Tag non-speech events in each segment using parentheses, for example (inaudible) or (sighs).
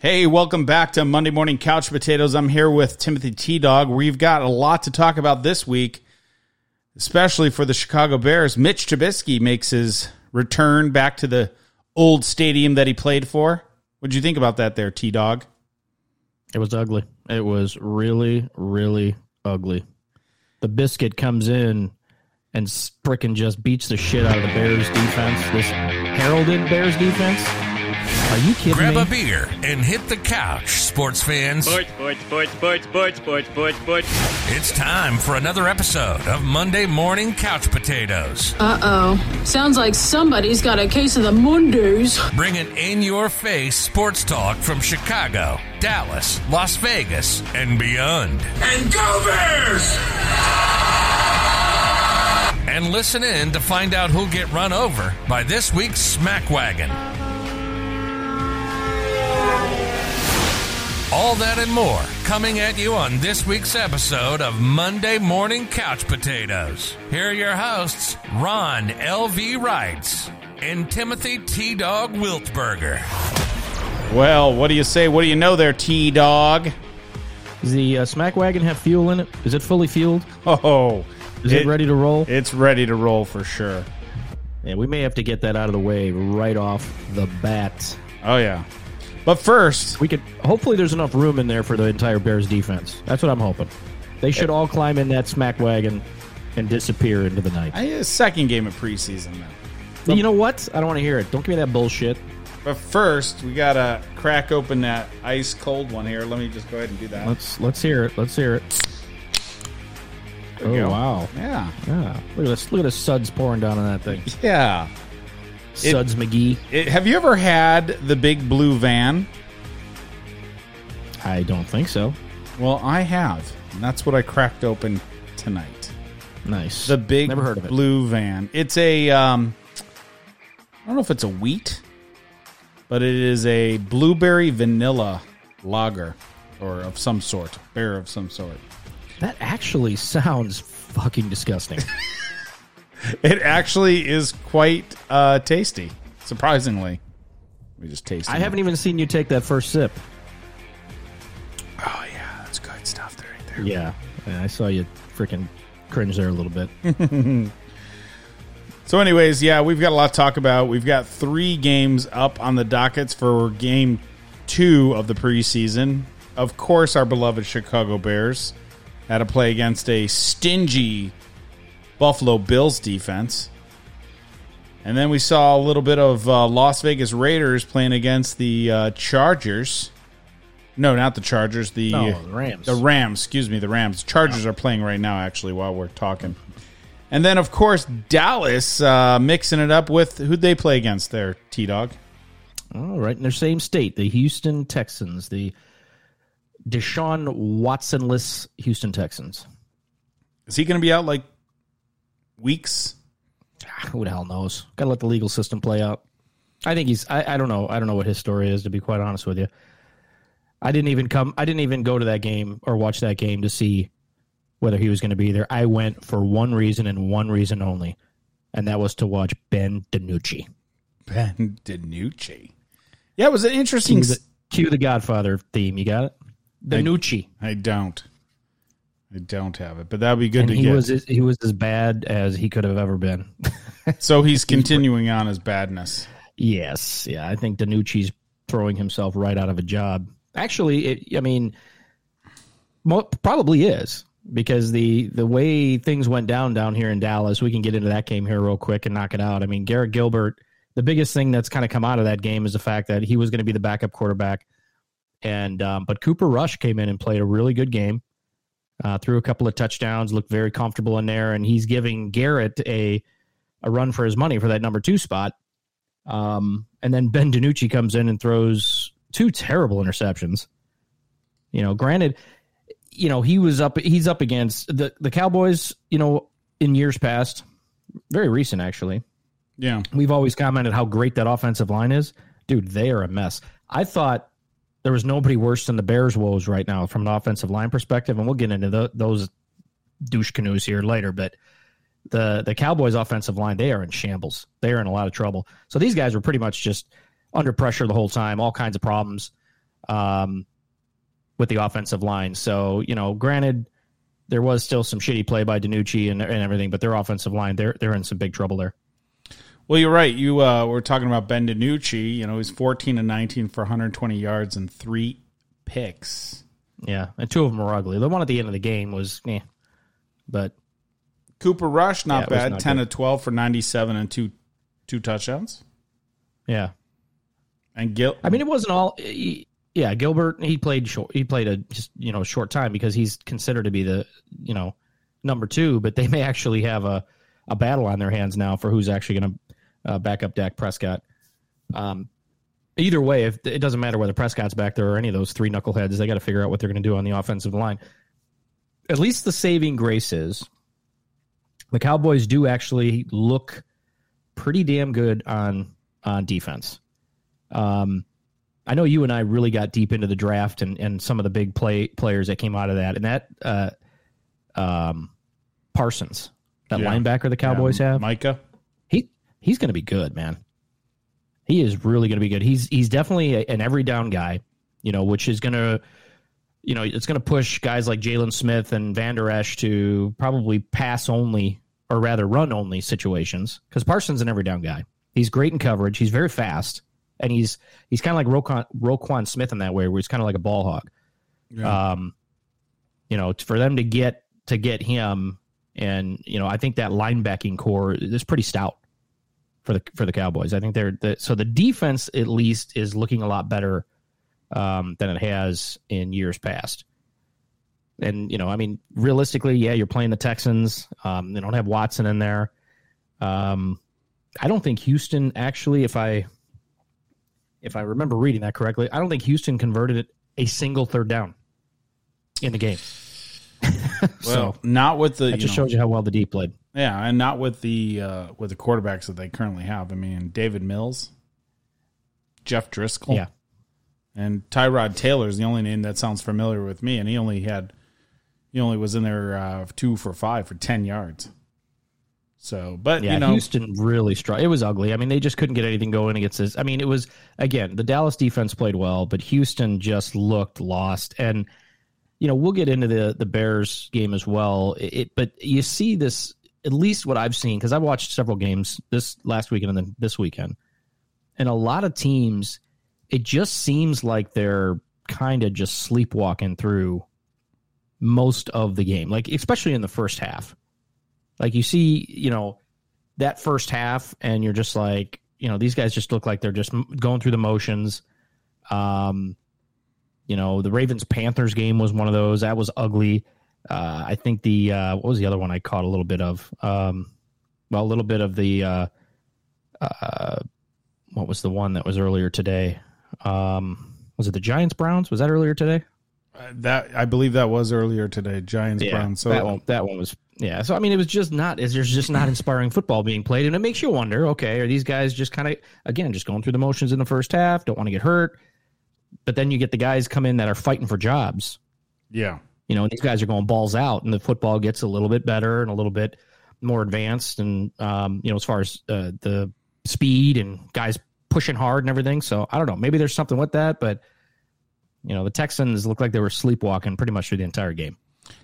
Hey, welcome back to Monday Morning Couch Potatoes. I'm here with Timothy T Dog. We've got a lot to talk about this week, especially for the Chicago Bears. Mitch Trubisky makes his return back to the old stadium that he played for. What'd you think about that there, T Dog? It was ugly. It was really, really ugly. The biscuit comes in and frickin' just beats the shit out of the Bears defense. This heralded Bears defense. Are you kidding Grab me? a beer and hit the couch, sports fans. Sports, sports, sports, sports, sports, sports, sports, sports. It's time for another episode of Monday Morning Couch Potatoes. Uh oh. Sounds like somebody's got a case of the Mondays. Bringing in your face sports talk from Chicago, Dallas, Las Vegas, and beyond. And go Bears! And listen in to find out who'll get run over by this week's Smack Wagon. All that and more coming at you on this week's episode of Monday Morning Couch Potatoes. Here are your hosts, Ron L.V. Wrights and Timothy T. Dog Wiltberger. Well, what do you say? What do you know there, T Dog? Does the uh, smack wagon have fuel in it? Is it fully fueled? Oh, Is it, ready to roll? It's ready to roll for sure. yeah, we may have to get that out of the way right off the bat. Oh, yeah. But first, We could. Hopefully, there's enough room in there for the entire Bears defense. That's what I'm hoping. They should all climb in that smack wagon and disappear into the night. I, a second game of preseason then. you know what? I don't want to hear it. Don't give me that bullshit. But first, we gotta crack open that ice cold one here. Let me just go ahead and do that. Let's let's hear it. Let's hear it. There we oh go. wow! Yeah, Yeah, look at this. Look at the suds pouring down on that thing. yeah. Suds McGee. It, have you ever had the big blue van? I don't think so. Well, I have. And that's what I cracked open tonight. Nice. The big Never heard of it. blue van. It's a um I don't know if it's a wheat, but it is a blueberry vanilla lager or of some sort, beer of some sort. That actually sounds fucking disgusting. (laughs) (laughs) It actually is quite uh tasty, surprisingly. We just taste I haven't even seen you take that first sip. Oh yeah, that's good stuff there right there. Yeah, I saw you freaking cringe there a little bit. (laughs) So, anyways, yeah, we've got a lot to talk about. We've got three games up on the dockets for game two of the preseason. Of course, our beloved Chicago Bears had to play against a stingy Buffalo Bills defense. And then we saw a little bit of uh, Las Vegas Raiders playing against the uh, Chargers. No, not the Chargers. The No, the Rams. The Rams. Excuse me, the Rams. Chargers are playing right now, actually, while we're talking. And then, of course, Dallas uh, mixing it up with who'd they play against there, T Dog? All right, in their same state, the Houston Texans, the Deshaun Watsonless Houston Texans. Is he going to be out like weeks? Ah, Who the hell knows? Got to let the legal system play out. I think he's. I, I don't know. I don't know what his story is. To be quite honest with you, I didn't even come. I didn't even go to that game or watch that game to see whether he was going to be there. I went for one reason and one reason only, and that was to watch Ben DiNucci. Ben DiNucci. Yeah, it was an interesting. Cue the, cue the Godfather theme. You got it. DiNucci. I don't. I don't have it, but that would be good and to he get. was he was as bad as he could have ever been. (laughs) so he's continuing on his badness. yes, yeah, I think DiNucci's throwing himself right out of a job. Actually, it, I mean, mo- probably is because the the way things went down down here in Dallas. We can get into that game here real quick and knock it out. I mean, Garrett Gilbert. The biggest thing that's kind of come out of that game is the fact that he was going to be the backup quarterback, and um, but Cooper Rush came in and played a really good game. Uh, threw a couple of touchdowns, looked very comfortable in there, and he's giving Garrett a a run for his money for that number two spot. Um, and then Ben DiNucci comes in and throws two terrible interceptions. You know, granted, you know he was up. He's up against the the Cowboys. You know, in years past, very recent actually. Yeah. We've always commented how great that offensive line is. Dude, they are a mess. I thought there was nobody worse than the Bears' woes right now from an offensive line perspective, and we'll get into the, those douche canoes here later. But the the Cowboys' offensive line, they are in shambles. They are in a lot of trouble. So these guys were pretty much just under pressure the whole time, all kinds of problems. um, with the offensive line. So you know, granted, there was still some shitty play by DiNucci and, and everything, but their offensive line they're they're in some big trouble there. Well, you're right. You uh, were talking about Ben DiNucci. You know, he's 14 and 19 for 120 yards and three picks. Yeah, and two of them were ugly. The one at the end of the game was, eh, but Cooper Rush, not Yeah, bad. not 10 good. to 12 for 97 and two two touchdowns. yeah, And Gil, I mean, it wasn't all. he- yeah, Gilbert he played short. He played a just you know short time because he's considered to be the you know number two. But they may actually have a a battle on their hands now for who's actually going to uh, back up Dak Prescott. Um, either way, if it doesn't matter whether Prescott's back there or any of those three knuckleheads, they got to figure out what they're going to do on the offensive line. At least the saving grace is the Cowboys do actually look pretty damn good on on defense. Um, I know you and I really got deep into the draft and, and some of the big play players that came out of that, and that uh, um, Parsons, that Yeah. linebacker the Cowboys um, have, Micah. He he's going to be good, man. He is really going to be good. He's he's definitely a- an every down guy, you know, which is going to, you know, it's going to push guys like Jaylon Smith and Van Der Esch to probably pass only or rather run only situations because Parsons is an every down guy. He's great in coverage. He's very fast, and he's he's kind of like Roquan, Roquan Smith in that way, where he's kind of like a ball hog. Um, you know, for them to get to get him, and you know, I think that linebacking corps is pretty stout for the for the Cowboys. I think they're the, so the defense at least is looking a lot better um, than it has in years past. And you know, I mean, realistically, yeah, you're playing the Texans. Um, they don't have Watson in there. Um, I don't think Houston actually, if I if I remember reading that correctly, I don't think Houston converted it a single third down in the game. (laughs) Well, so not with the that just know, shows you how well the D played. Yeah, and not with the uh, with the quarterbacks that they currently have. I mean, Davis Mills, Jeff Driskel, Yeah. and Tyrod Taylor is the only name that sounds familiar with me, and he only had he only was in there uh, two for five for ten yards. So, but Yeah, you know, Houston really struggled. It was ugly. I mean, they just couldn't get anything going against this. I mean, it was again the Dallas defense played well, but Houston just looked lost. And you know, we'll get into the the Bears game as well. It, it- but you see this at least what I've seen because I've watched several games this last weekend and then this weekend, and a lot of teams, it just seems like they're kind of just sleepwalking through most of the game, like especially in the first half. Like you see, you know, that first half, and you're just like, you know, these guys just look like they're just going through the motions. Um, you know, the Ravens Panthers game was one of those that was ugly. Uh, I think the uh, what was the other one I caught a little bit of? Um, well, a little bit of the uh, uh, what was the one that was earlier today? Um, was it the Giants Browns? Was that earlier today? that I believe that was earlier today, Giants Browns. So that one, that one was yeah. So I mean, it was just not. Is there's just not inspiring football being played, and it makes you wonder. Okay, are these guys just kind of again just going through the motions in the first half? Don't want to get hurt, but then you get the guys come in that are fighting for jobs. yeah, You know, these guys are going balls out, and the football gets a little bit better and a little bit more advanced, and um, you know, as far as uh, the speed and guys pushing hard and everything. So I don't know. Maybe there's something with that, but you know, the Texans looked like they were sleepwalking pretty much through the entire game.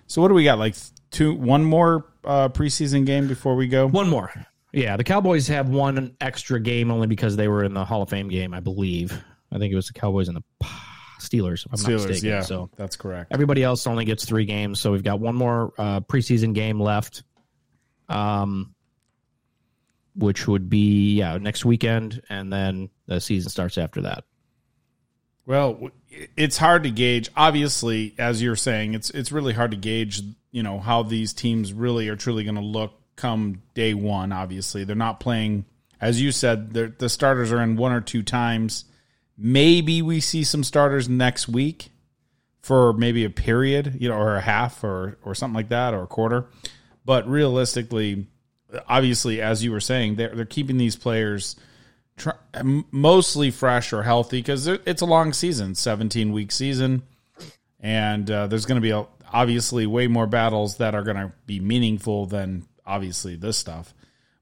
So what do we got? Like two, one more uh, preseason game before we go. One more. Yeah, the Cowboys have one extra game only because they were in the Hall of Fame game, I believe. I think it was the Cowboys and the Steelers, if I'm not Steelers, mistaken. yeah, So that's correct. everybody else only gets three games. So we've got one more uh, preseason game left, um, which would be yeah next weekend, and then the season starts after that. Well, it's hard to gauge. Obviously, as you're saying, it's it's really hard to gauge. You know how these teams really are truly going to look come day one. Obviously, they're not playing, as you said. The starters are in one or two times. Maybe we see some starters next week for maybe a period, you know, or a half, or or something like that, or a quarter. But realistically, obviously, as you were saying, they're they're keeping these players mostly fresh or healthy because it's a long season, seventeen week season, and uh, there's going to be a, obviously way more battles that are going to be meaningful than obviously this stuff.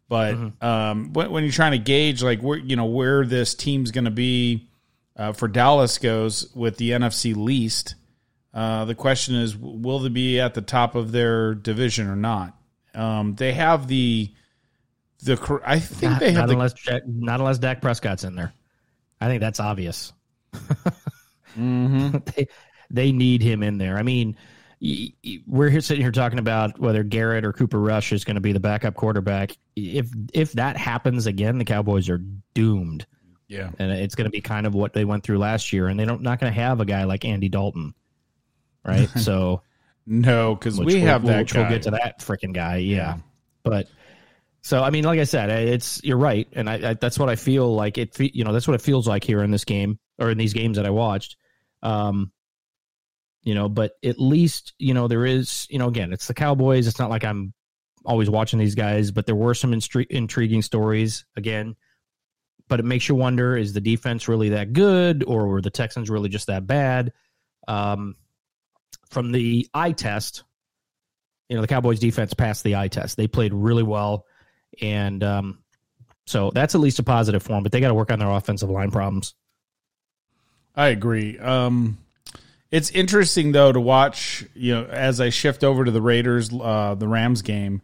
But um, when, when you're trying to gauge like where you know where this team's going to be uh, for Dallas goes with the NFC least. Uh, the question is, will they be at the top of their division or not? Um, they have the the. cor- I think Not, they have not the. unless not unless Dak Prescott's in there. I think that's obvious. Mhm. (laughs) they they need him in there. I mean, we're here sitting here talking about whether Garrett or Cooper Rush is going to be the backup quarterback. If if that happens again, the Cowboys are doomed, Yeah, and it's going to be kind of what they went through last year. And they don't not going to have a guy like Andy Dalton, right? (laughs) so no, because we we'll- have that which guy. we'll get to that freaking guy. Yeah. but so I mean, like I said, it's you're right, and I, I that's what I feel like. It you know that's what it feels like here in this game or in these games that I watched. Um, you know, but at least you know there is you know again it's the Cowboys. It's not like I'm always watching these guys, but there were some instri- intriguing stories again. But it makes you wonder: is the defense really that good, or were the Texans really just that bad? Um, from the eye test, you know, the Cowboys defense passed the eye test. They played really well. And um, so that's at least a positive for them, but they got to work on their offensive line problems. I agree. Um, it's interesting though to watch. You know, as I shift over to the Raiders, uh, the Rams game,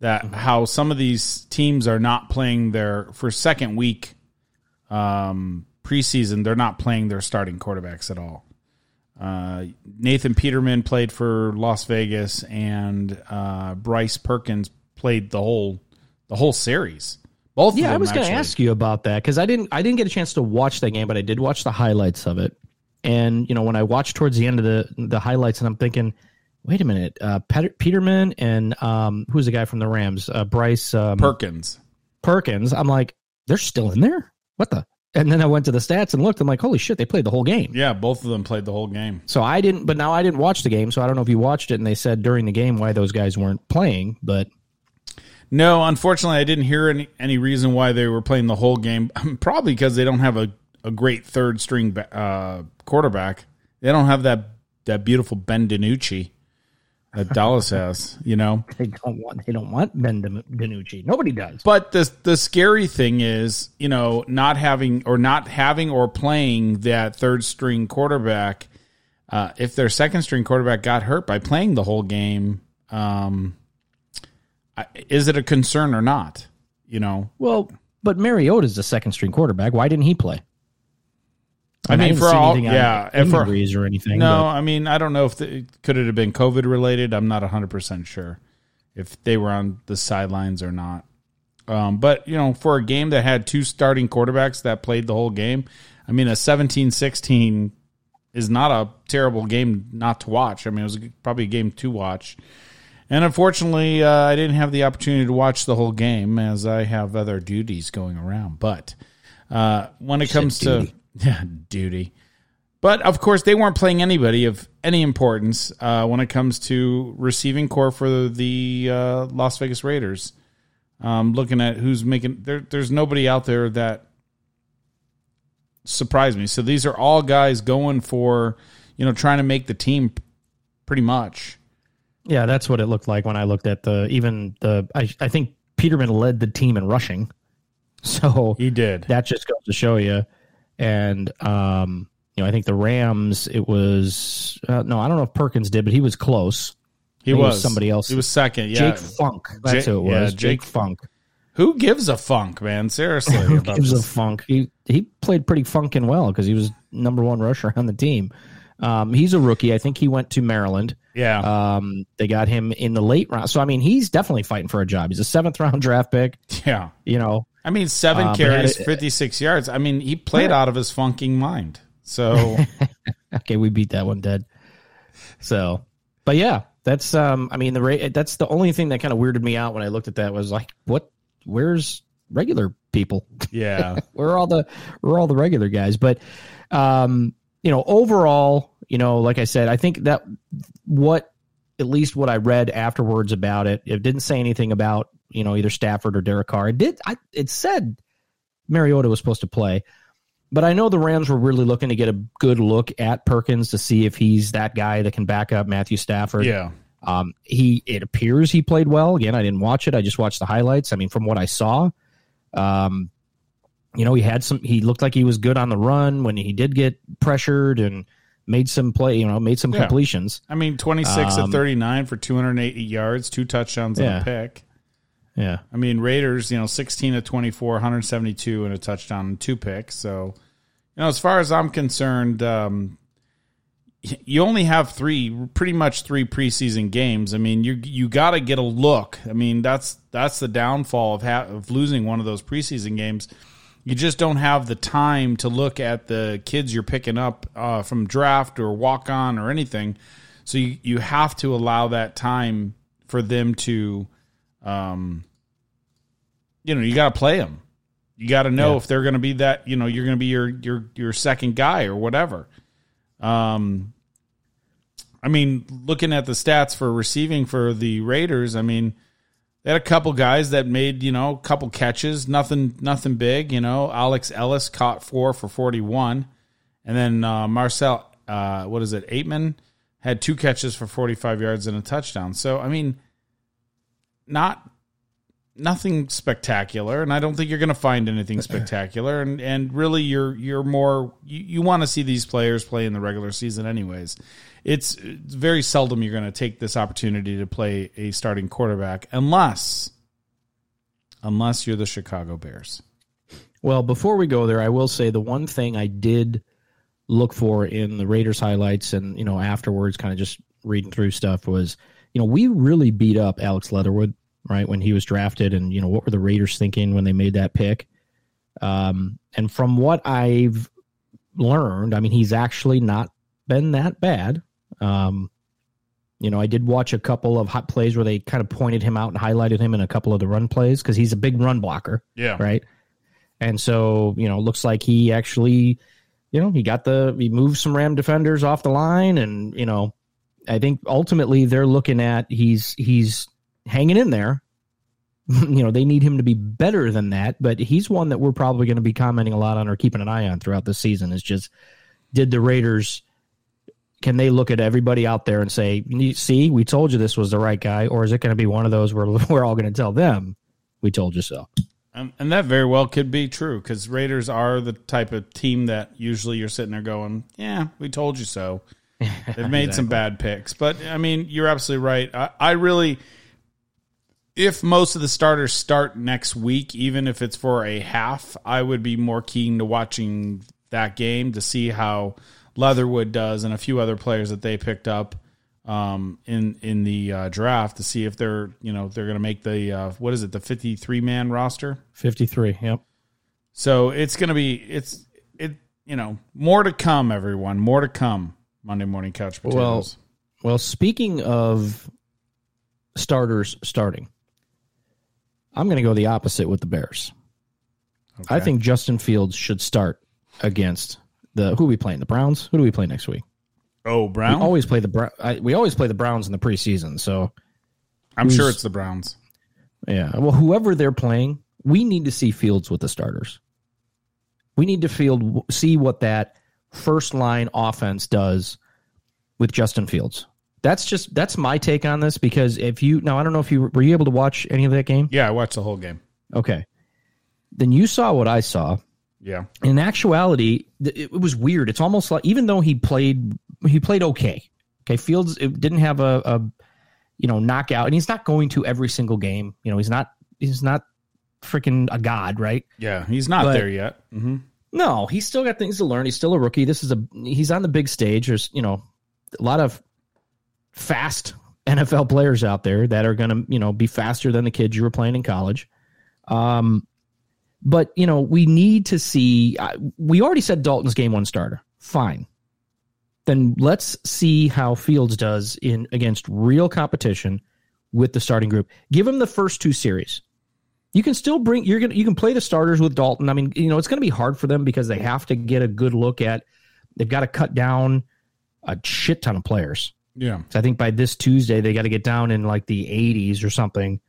that how some of these teams are not playing their for second week um, preseason. They're not playing their starting quarterbacks at all. Uh, Nathan Peterman played for Las Vegas, and uh, Bryce Perkins played the whole the whole series. Both. of Yeah, I was going to ask you about that because I didn't I didn't get a chance to watch that game, but I did watch the highlights of it. And you know, when I watched towards the end of the the highlights, and I'm thinking, wait a minute, uh, Pet- Peterman and um, who's the guy from the Rams, uh, Bryce um, Perkins. Perkins. I'm like, they're still in there. What the? And then I went to the stats and looked. I'm like, holy shit, they played the whole game. Yeah, both of them played the whole game. So I didn't, but now I didn't watch the game, so I don't know if you watched it and they said during the game why those guys weren't playing. But No, unfortunately, I didn't hear any, any reason why they were playing the whole game. (laughs) Probably because they don't have a, a great third string uh, quarterback. They don't have that that beautiful Ben DiNucci that Dallas (laughs) has. You know, they don't want they don't want Ben Din- DiNucci. Nobody does. but the the scary thing is, you know, not having or not having or playing that third string quarterback. Uh, if their second string quarterback got hurt by playing the whole game, um, is it a concern or not? You know, Well, but Mariota's the second string quarterback. Why didn't he play? I mean, didn't for all- anything yeah, and for- injuries or anything. No, but- I mean, I don't know if the, could it have been COVID related. I'm not 100 percent sure if they were on the sidelines or not. Um, but you know, for a game that had two starting quarterbacks that played the whole game, I mean, a 17-16 is not a terrible game not to watch. I mean, it was probably a game to watch. And unfortunately, uh, I didn't have the opportunity to watch the whole game as I have other duties going around. But uh, when it comes to (laughs) yeah, duty. But of course, they weren't playing anybody of any importance uh, when it comes to receiving corps for the uh, Las Vegas Raiders. Um, looking at who's making there, there's nobody out there that surprised me. So these are all guys going for you know trying to make the team pretty much. yeah, that's what it looked like when I looked at the even the. I, I think Peterman led the team in rushing, (laughs) so He did. that just goes to show you. And um, you know, I think the Rams. It was uh, no, I don't know if Perkins did, but he was close. he was was somebody else. He was second. Yeah. Jake Funk. That's Jake- who it yeah, was. Jake- Jake, Funk. Who gives a funk, man? Seriously, (laughs) Who gives a funk? He he played pretty funkin' well because he was number one rusher on the team. Um, he's a rookie. I think he went to Maryland. yeah, Um, they got him in the late round. So I mean, he's definitely fighting for a job. He's a seventh round draft pick. (laughs) yeah. You know, I mean, seven but carries, it- 56 yards. I mean, he played Right. out of his funking mind. So, (laughs) okay, we beat that one dead. So, but yeah, that's um, I mean, the rate that's the only thing that kind of weirded me out when I looked at that was like, what? Where's regular people? yeah. (laughs) Where are all the where are all the regular guys? But um, you know, overall, you know, like I said, I think that what at least what I read afterwards about it, it didn't say anything about you know either Stafford or Derek Carr. It did. I, it said Mariota was supposed to play, but I know the Rams were really looking to get a good look at Perkins to see if he's that guy that can back up Matthew Stafford. Yeah. Um, he it appears he played well. Again, I didn't watch it. I just watched the highlights. I mean, from what I saw, um, you know, he had some. He looked like he was good on the run when he did get pressured and made some play. You know, made some Yeah. completions. I mean, 26 Um, of 39 for 280 yards, two touchdowns and a pick. Yeah, I mean, Raiders, you know, 16 to 24, 172 and a touchdown and two picks. So, you know, as far as I'm concerned, um, you only have three, pretty much three preseason games. I mean, you you got to get a look. I mean, that's that's the downfall of ha- of losing one of those preseason games. You just don't have the time to look at the kids you're picking up uh, from draft or walk on or anything. So you, you have to allow that time for them to um, you know, you got to play them. You got to know Yeah. if they're going to be that, you know, you're going to be your your your second guy or whatever. Um I mean, looking at the stats for receiving for the Raiders, I mean, they had a couple guys that made, you know, a couple catches, nothing nothing big, you know. Alex Ellis caught 4 for 41. And then uh Marcel uh what is it? Ateman had two catches for 45 yards and a touchdown. So, I mean, not nothing spectacular, and I don't think you're going to find anything (clears throat) spectacular. And and really, you're you're more you, you want to see these players play in the regular season, anyways. It's, it's very seldom you're going to take this opportunity to play a starting quarterback, unless unless you're the Chicago Bears. Well, before we go there, I will say the one thing I did look for in the Raiders highlights and, you know, afterwards, kind of just reading through stuff was, you know, we really beat up Alex Leatherwood, right, when he was drafted. And, you know, what were the Raiders thinking when they made that pick? Um, and from what I've learned, I mean, he's actually not been that bad. Um, you know, I did watch a couple of hot plays where they kind of pointed him out and highlighted him in a couple of the run plays because he's a big run blocker Yeah, right? And so, you know, looks like he actually, you know, he got the he moved some Ram defenders off the line, and you know, I think ultimately they're looking at he's he's hanging in there. (laughs) you know, they need him to be better than that, but he's one that we're probably going to be commenting a lot on or keeping an eye on throughout the season. Is just did the Raiders can they look at everybody out there and say, "See, we told you this was the right guy," or is it going to be one of those where (laughs) we're all going to tell them, "We told you so"? and, and that very well could be true because Raiders are the type of team that usually you're sitting there going, "Yeah, we told you so." (laughs) They've made some bad picks, but I mean, you're absolutely right. I, I really, if most of the starters start next week, even if it's for a half, I would be more keen to watching that game to see how Leatherwood does and a few other players that they picked up um, in in the uh, draft to see if they're you know they're going to make the uh, what is it the 53 man roster. Fifty three. Yep. So it's going to be it's it you know more to come, everyone. More to come. Monday morning couch potatoes. Well, speaking of starters starting, I'm going to go the opposite with the Bears. I think Justin Fields should start against the who are we playing? The Browns. Who do we play next week? oh We Brown. always play the I, we always play the Browns in the preseason. So I'm sure it's the Browns. yeah, well, whoever they're playing, we need to see Fields with the starters. We need to field see what that first line offense does with Justin Fields. That's just that's my take on this because if you now I don't know if you were you able to watch any of that game? Yeah, I watched the whole game. Okay. Then you saw what I saw. Yeah, In actuality, it was weird. It's almost like even though he played he played okay. Okay, Fields it didn't have a, a you know knockout, and he's not going to every single game. You know, he's not he's not freaking a god, right? yeah, he's not But- there yet. hmm No, he's still got things to learn. He's still a rookie. This is a he's on the big stage. There's you know a lot of fast NFL players out there that are going to you know be faster than the kids you were playing in college. Um, but you know we need to see. We already said Dalton's game one starter. Fine. Then let's see how Fields does in against real competition with the starting group. Give him the first two series. You can still bring you're gonna you can play the starters with Dalton. I mean, you know, it's gonna be hard for them because they have to get a good look at they've got to cut down a shit ton of players. Yeah, So I think by this Tuesday they got to get down in like the 80s or something,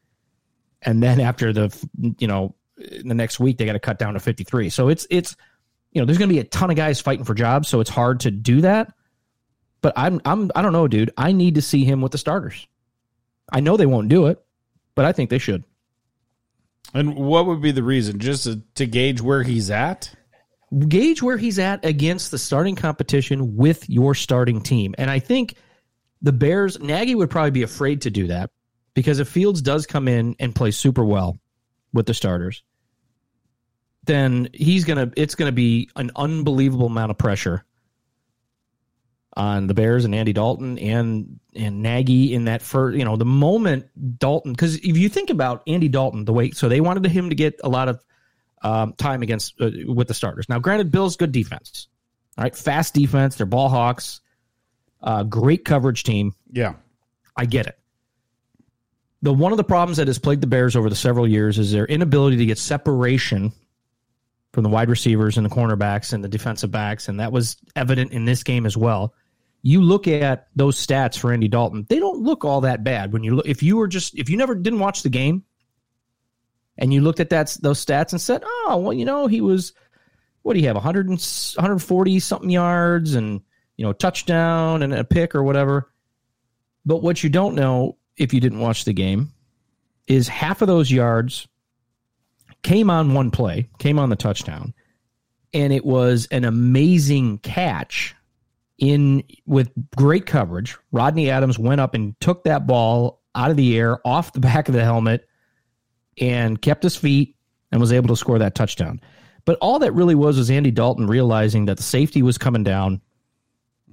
and then after the you know the next week they got to cut down to 53. So it's it's you know there's going to be a ton of guys fighting for jobs, so it's hard to do that. But I'm I'm I don't know, dude. I need to see him with the starters. I know they won't do it, but I think they should. And what would be the reason? Just to, to gauge where he's at? Gauge where he's at against the starting competition with your starting team. And I think the Bears, Nagy would probably be afraid to do that because if Fields does come in and play super well with the starters, then he's gonna it's gonna be an unbelievable amount of pressure on the Bears and Andy Dalton and and Nagy in that first you know the moment Dalton because if you think about Andy Dalton the way so they wanted him to get a lot of um, time against uh, with the starters. Now granted Bill's good defense all right? Fast defense they're ball hawks uh, great coverage team Yeah. I get it. The one of the problems that has plagued the Bears over the several years is their inability to get separation from the wide receivers and the cornerbacks and the defensive backs, and that was evident in this game as well. You look at those stats for Andy Dalton; they don't look all that bad when you look. If you were just if you never didn't watch the game, and you looked at that those stats and said, "Oh, well, you know, he was what do you have 100 140 something yards and you know touchdown and a pick or whatever." But what you don't know if you didn't watch the game is half of those yards came on one play, came on the touchdown, and it was an amazing catch in with great coverage. Rodney Adams went up and took that ball out of the air off the (laughs) back of the helmet and kept his feet and was able to score that touchdown. But all that really was was Andy Dalton realizing that the safety was coming down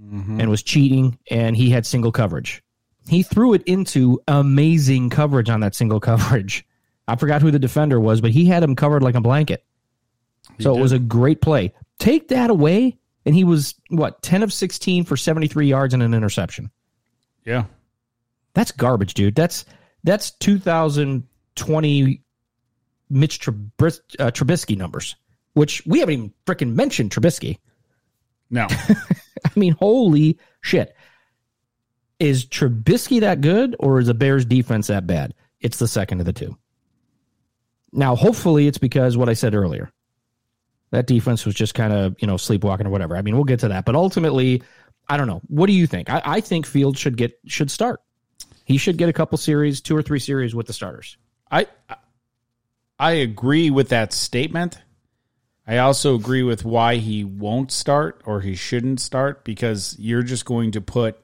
and was cheating and he had single coverage. He threw it into amazing coverage on that single coverage. I forgot who the defender was, but he had him covered like a blanket. so it was a great play. Take that away, and he was what ten of sixteen for seventy three yards and an interception. Yeah. That's garbage, dude. That's that's 2020 Mitch Trubis- uh, Trubisky numbers, which we haven't even freaking mentioned Trubisky. No. (laughs) I mean, holy shit. Is Trubisky that good or is the Bears defense that bad? It's the second of the two. Now, hopefully it's because what I said earlier. That defense was just kind of, you know, sleepwalking or whatever. I mean, we'll get to that. But ultimately, I don't know. What do you think? I, I think Fields should get should start. He should get a couple series, two or three series with the starters. I I agree with that statement. I also agree with why he won't start or he shouldn't start because you're just going to put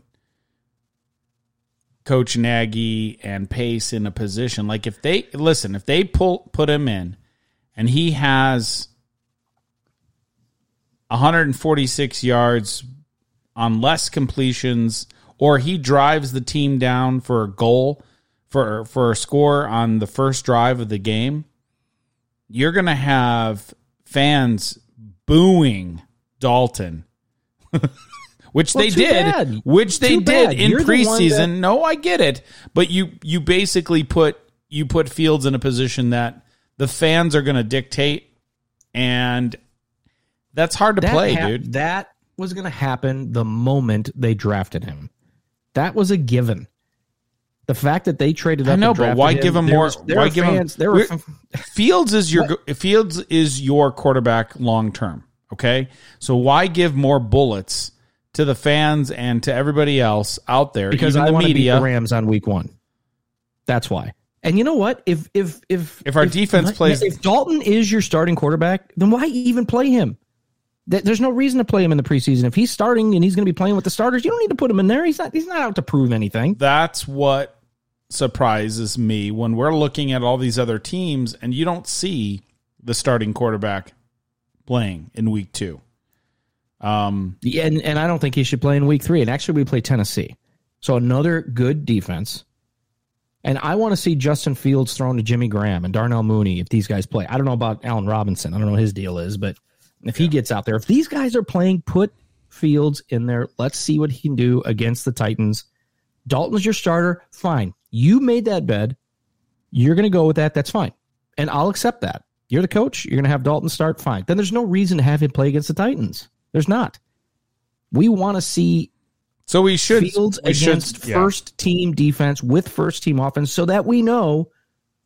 Coach Nagy and Pace in a position. Like if they listen, if they pull put him in and he has 146 yards on less completions or he drives the team down for a goal for for a score on the first drive of the game, you're going to have fans booing Dalton. (laughs) which Well, they did, bad. which they Too did bad. in You're preseason. that- No, I get it, but you you basically put you put Fields in a position that the fans are going to dictate, and that's hard to That play, hap- dude. That was going to happen the moment they drafted him. That was a given. The fact that they traded up, I know, but why him, give him more- there why give him- fans, There were Fields is your Fields is your quarterback long term. Okay, so why give more bullets to the fans and to everybody else out there? because even I the want to beat media. the Rams on week one. That's why. And you know what? If if if If our defense plays- if Dalton is your starting quarterback, then why even play him? Th- There's no reason to play him in the preseason. If he's starting and he's going to be playing with the starters, you don't need to put him in there. He's not. He's not out to prove anything. That's what surprises me when we're looking at all these other teams and you don't see the starting quarterback playing in week two. Um, Yeah, and and I don't think he should play in week three. And actually, we play Tennessee, so another good defense. And I want to see Justin Fields thrown to Jimmy Graham and Darnell Mooney if these guys play. I don't know about Allen Robinson. I don't know what his deal is, but if he gets out there, if these guys are playing, put Fields in there. Let's see what he can do against the Titans. Dalton's your starter. Fine. You made that bed. You're going to go with that. That's fine. And I'll accept that. You're the coach. You're going to have Dalton start. Fine. Then there's no reason to have him play against the Titans. There's not. We want to see so we should Fields we should- against yeah. first team defense with first team offense so that we know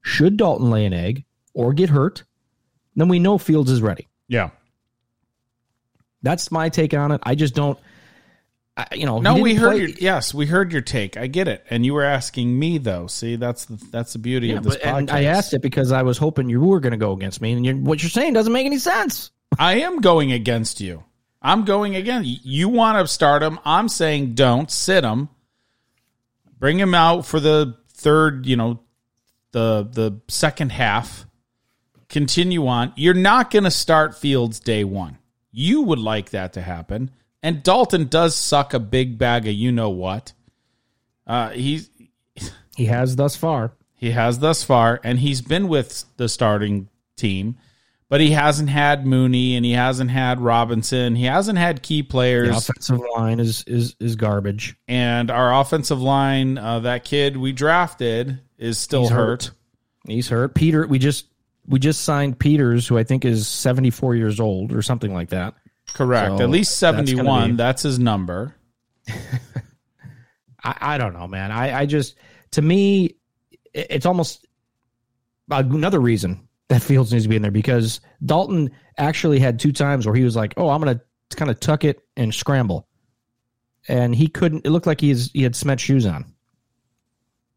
should Dalton lay an egg or get hurt, then we know Fields is ready. Yeah, That's my take on it. I just don't. I, you know, he No, we heard play- your yes, we heard your take. I get it, and you were asking me though. See, that's the that's the beauty Yeah, of this but, podcast. and I asked it because I was hoping you were going to go against me, and you're, what you're saying doesn't make any sense. (laughs) I am going against you. I'm going again. You want to start him. I'm saying don't sit him. Bring him out for the third, you know, the the second half. Continue on. You're not going to start Fields day 1. You would like that to happen. And Dalton does suck a big bag of you know what. Uh he's He has thus far. he has thus far, and he's been with the starting team, but he hasn't had Mooney and he hasn't had Robinson. He hasn't had key The players. offensive line is is is garbage. and our offensive line, uh, that kid we drafted, is still He's hurt. hurt. He's hurt. Peter, we just we just signed Peters, who I think is 74 years old or something like that. Correct. So At least that's 71. be- That's his number. (laughs) I, I don't know, man. I, I just to me, it's almost another reason that Fields needs to be in there because Dalton actually had two times where he was like, "Oh, I'm gonna kind of tuck it and scramble," and he couldn't. It looked like he's he had cement shoes on.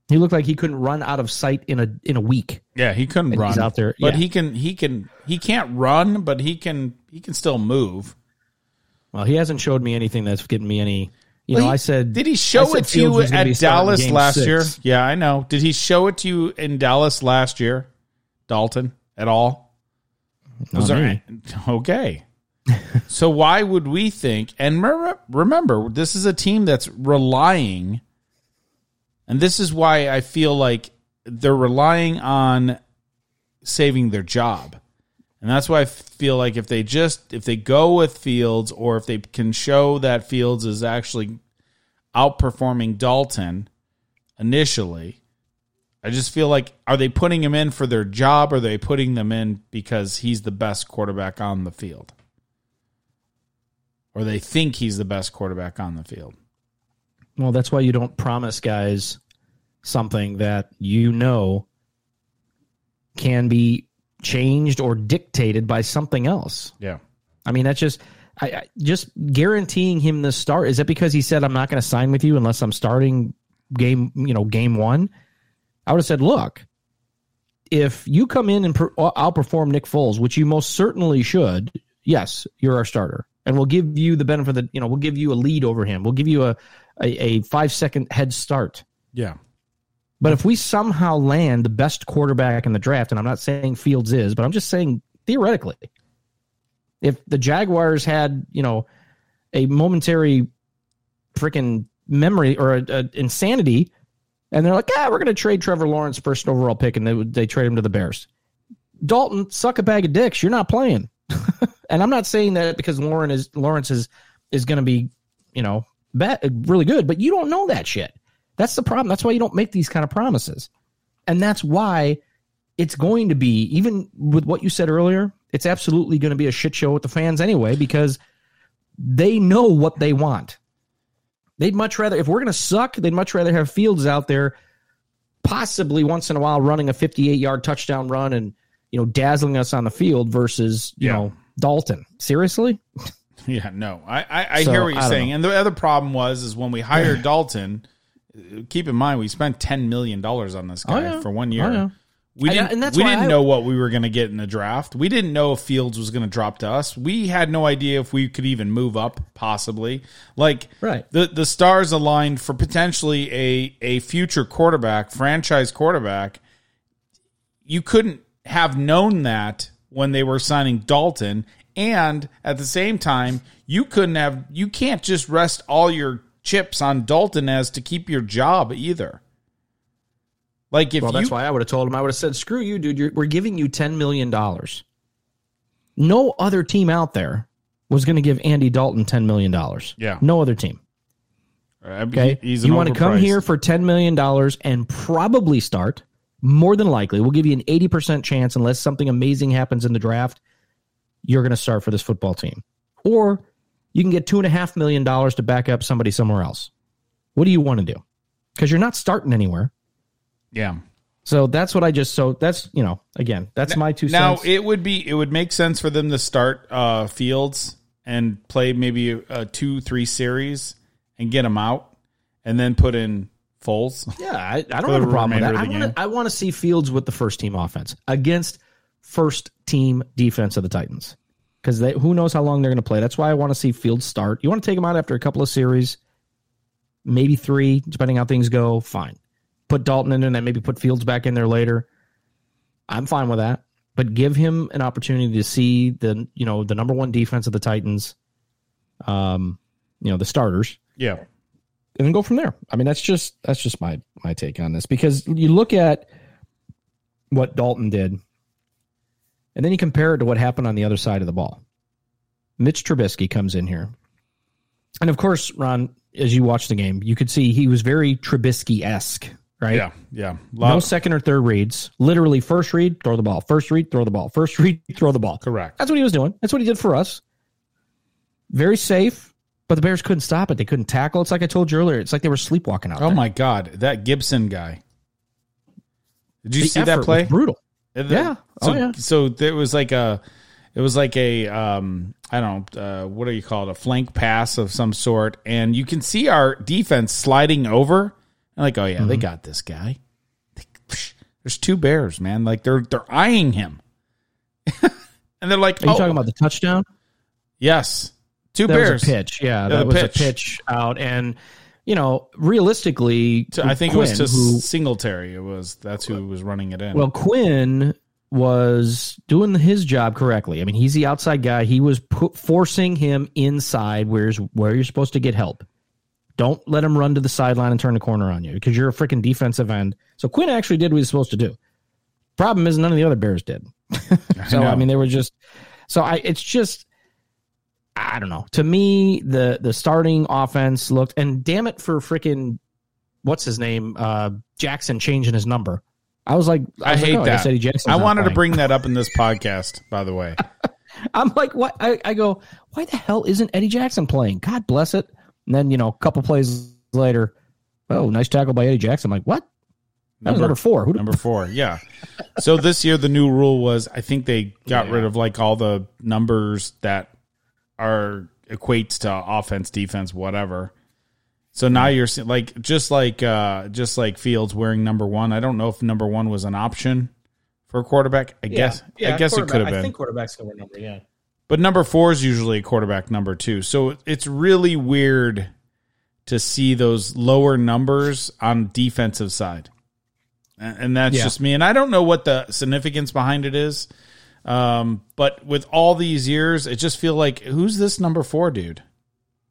He looked like he couldn't run out of sight in a in a week. Yeah, he couldn't And run he's out there, but yeah. he can. He can. He can't run, but he can. He can still move. Well, he hasn't showed me anything that's given me any. You Well, know, he- I said, Did he show it to you was gonna be at Dallas last six. year? Yeah, I know. Did he show it to you in Dallas last year, Dalton, at all? Was there okay? (laughs) so why would we think? And remember, this is a team that's relying, and this is why I feel like they're relying on saving their job. And that's why I feel like if they just if they go with Fields or if they can show that Fields is actually outperforming Dalton initially, I just feel like are they putting him in for their job or are they putting them in because he's the best quarterback on the field? Or they think he's the best quarterback on the field. Well, that's why you don't promise guys something that you know can be changed or dictated by something else. Yeah. I mean, that's just I, I just guaranteeing him the start. Is that because he said I'm not going to sign with you unless I'm starting game, you know, game one? I would have said, look, if you come in and per, uh, outperform Nick Foles, which you most certainly should, yes, you're our starter, and we'll give you the benefit of the, you know, we'll give you a lead over him. We'll give you a a, a five second head start. Yeah. But if we somehow land the best quarterback in the draft, and I'm not saying Fields is, but I'm just saying theoretically, if the Jaguars had, you know, a momentary freaking memory or a, a insanity, and they're like, ah, we're going to trade Trevor Lawrence first overall pick, and they they trade him to the Bears. Dalton, suck a bag of dicks. You're not playing. (laughs) and I'm not saying that because Lauren is Lawrence is is going to be, you know, bet really good, but you don't know that shit. That's the problem. That's why you don't make these kind of promises. And that's why it's going to be, even with what you said earlier, it's absolutely going to be a shit show with the fans anyway, because they know what they want. They'd much rather, if we're going to suck, they'd much rather have Fields out there, possibly once in a while running a 58 yard touchdown run and, you know, dazzling us on the field versus, you Yeah. know, Dalton. Seriously? (laughs) Yeah, no, I I, I So, hear what you're saying. know. And the other problem was is when we hired (clears throat) Dalton. Keep in mind, we spent ten million dollars on this oh, guy Oh, yeah. for one oh, year. Oh, yeah. We didn't. and we didn't I- know what we were going to get in the draft. We didn't know if Fields was going to drop to us. We had no idea if we could even move up, possibly. Like Right. the the stars aligned for potentially a a future quarterback, franchise quarterback. You couldn't have known that when they were signing Dalton, and at the same time, you couldn't have. You can't just rest all your chips on Dalton as to keep your job either. Like if Well, you that's why I would have told him. I would have said, "Screw you, dude. You're, we're giving you ten million dollars. No other team out there was going to give Andy Dalton ten million dollars. Yeah. no other team. Uh, okay, Okay, you want to come here for ten million dollars and probably start. More than likely, we'll give you an eighty percent chance, unless something amazing happens in the draft. You're going to start for this football team, or you can get two and a half million dollars to back up somebody somewhere else. What do you want to do? Because you're not starting anywhere. yeah. So that's what I just so that's you know again that's my two Now cents. it would be it would make sense for them to start uh, Fields and play maybe a two three series and get them out, and then put in Foles. (laughs) Yeah, I, I don't have a problem with that. I want to I want to see Fields with the first team offense against first team defense of the Titans because who knows how long they're going to play. That's why I want to see Fields start. You want to take him out after a couple of series, maybe three, depending how things go. Fine, put Dalton in and then maybe put Fields back in there later. I'm fine with that, but give him an opportunity to see the you know the number one defense of the Titans, um, you know the starters Yeah, and then go from there. I mean, that's just that's just my my take on this because you look at what Dalton did, and then you compare it to what happened on the other side of the ball. Mitch Trubisky comes in here, and of course, Ron, as you watch the game, you could see he was very Trubisky esque, right? yeah, yeah. No second or third reads. Literally, first read, throw the ball. First read, throw the ball. First read, (laughs) throw the ball. correct. That's what he was doing. That's what he did for us. Very safe, but the Bears couldn't stop it. They couldn't tackle. It's like I told you earlier. It's like they were sleepwalking out. Oh there. my God, that Gibson guy. Did you The see that was play? brutal. Yeah. So, Oh, yeah. so there was like a, it was like a, um, I don't know, uh, what do you call it? A flank pass of some sort, and you can see our defense sliding over. And like, oh yeah, Mm-hmm. they got this guy. There's two bears, man. Like they're they're eyeing him, (laughs) and they're like, Are you oh, talking about the touchdown? yes, two That bears. pitch. Yeah, the that was pitch. a pitch out. And, you know, realistically, To- I think it was to who- Singletary. It was that's who was running it in. Well, Quinn was doing his job correctly. I mean, he's the outside guy. He was put, forcing him inside where's where you're supposed to get help. Don't let him run to the sideline and turn the corner on you because you're a freaking defensive end. So Quinn actually did what he was supposed to do. Problem is, none of the other Bears did. (laughs) so know. I, mean, they were just. So I, it's just. I don't know. To me, the the starting offense looked, and damn it for freaking, what's his name, uh, Jackson changing his number. I was like, I, was like, hate oh, that. guess Eddie Jackson's I wanted to bring that up in this podcast. By the way, (laughs) I'm like, what? I, I go, why the hell isn't Eddie Jackson playing? God bless it. And then you know, a couple plays later, oh, nice tackle by Eddie Jackson. I'm like, what? That was number four. Who? Number four, yeah. So this year the new rule was I think they got rid of like all the numbers that are equates to offense, defense, whatever. So now you're like just like uh just like Fields wearing number one. I don't know if number one was an option for a quarterback. I guess I guess it could have been. I think quarterbacks can wear number. Yeah. But number four is usually a quarterback number two. So it's really weird to see those lower numbers on defensive side. And and that's Yeah. just me. And I don't know what the significance behind it is. Um, but with all these years, it just feel like who's this number four dude?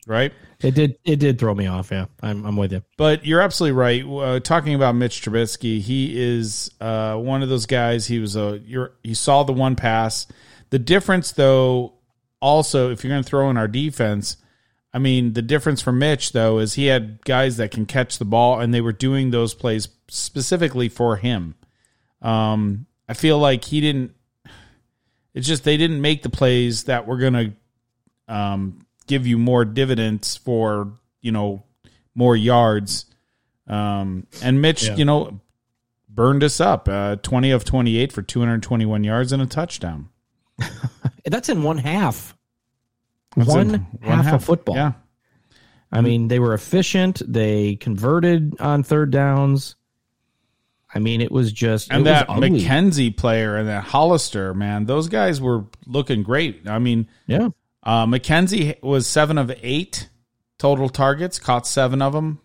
Right? It did. It did throw me off. Yeah, I'm, I'm with you. But you're absolutely right. Uh, talking about Mitch Trubisky, he is uh, one of those guys. He was a you're, he saw the one pass. The difference, though, also if you're going to throw in our defense, I mean, the difference for Mitch though is he had guys that can catch the ball, and they were doing those plays specifically for him. Um, I feel like he didn't. It's just they didn't make the plays that were going to um, give you more dividends for you know more yards. Um, and Mitch, Yeah. you know, burned us up. Uh, Twenty of twenty-eight for two hundred twenty-one yards and a touchdown. (laughs) That's in one half. That's one, in half, of football. Yeah, I mean, they were efficient. They converted on third downs. I mean, it was just and it was that. McKenzie player and that Hollister, man, those guys were looking great. I mean, Yeah, uh, McKenzie was seven of eight total targets, caught seven of them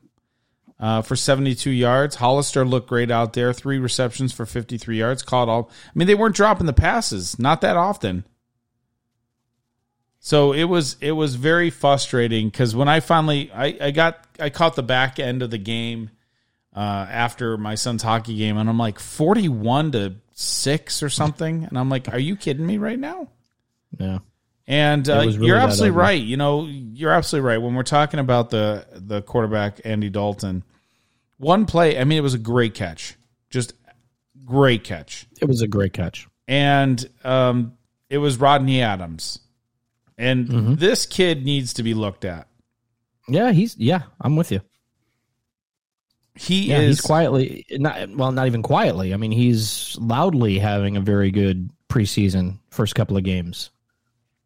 uh, for 72 yards. Hollister looked great out there, three receptions for 53 yards, caught all. I mean, they weren't dropping the passes, not that often. So it was it was very frustrating because when I finally I, I got I caught the back end of the game uh, after my son's hockey game and I'm like 41 to 6 or something and I'm like are you kidding me right now yeah. and uh, really you're absolutely ugly. right. You know, you're absolutely right. When we're talking about the the quarterback Andy Dalton, one play, I mean, it was a great catch, just great catch, It was a great catch. and um, it was Rodney Adams, and Mm-hmm. this kid needs to be looked at. Yeah, he's yeah. I'm with you. He Yeah, is he's quietly not well, not even quietly. I mean, he's loudly having a very good preseason first couple of games.